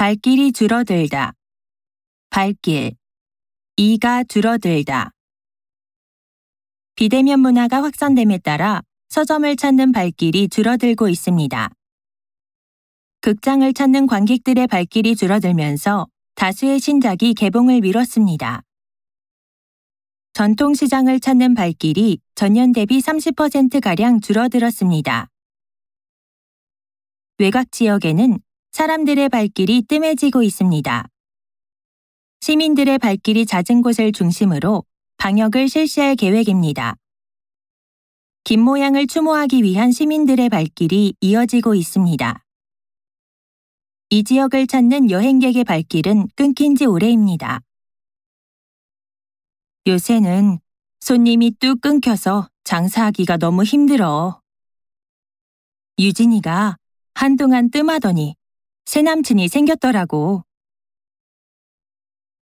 발길이 줄어들다. 발길. 이가 줄어들다. 비대면 문화가 확산됨에 따라 서점을 찾는 발길이 줄어들고 있습니다. 극장을 찾는 관객들의 발길이 줄어들면서 다수의 신작이 개봉을 미뤘습니다. 전통시장을 찾는 발길이 전년 대비 30%가량 줄어들었습니다. 외곽 지역에는 사람들의 발길이 뜸해지고 있습니다. 시민들의 발길이 잦은 곳을 중심으로 방역을 실시할 계획입니다. 긴 모양을 추모하기 위한 시민들의 발길이 이어지고 있습니다. 이 지역을 찾는 여행객의 발길은 끊긴 지 오래입니다. 요새는 손님이 뚝 끊겨서 장사하기가 너무 힘들어. 유진이가 한동안 뜸하더니 새 남친이 생겼더라고.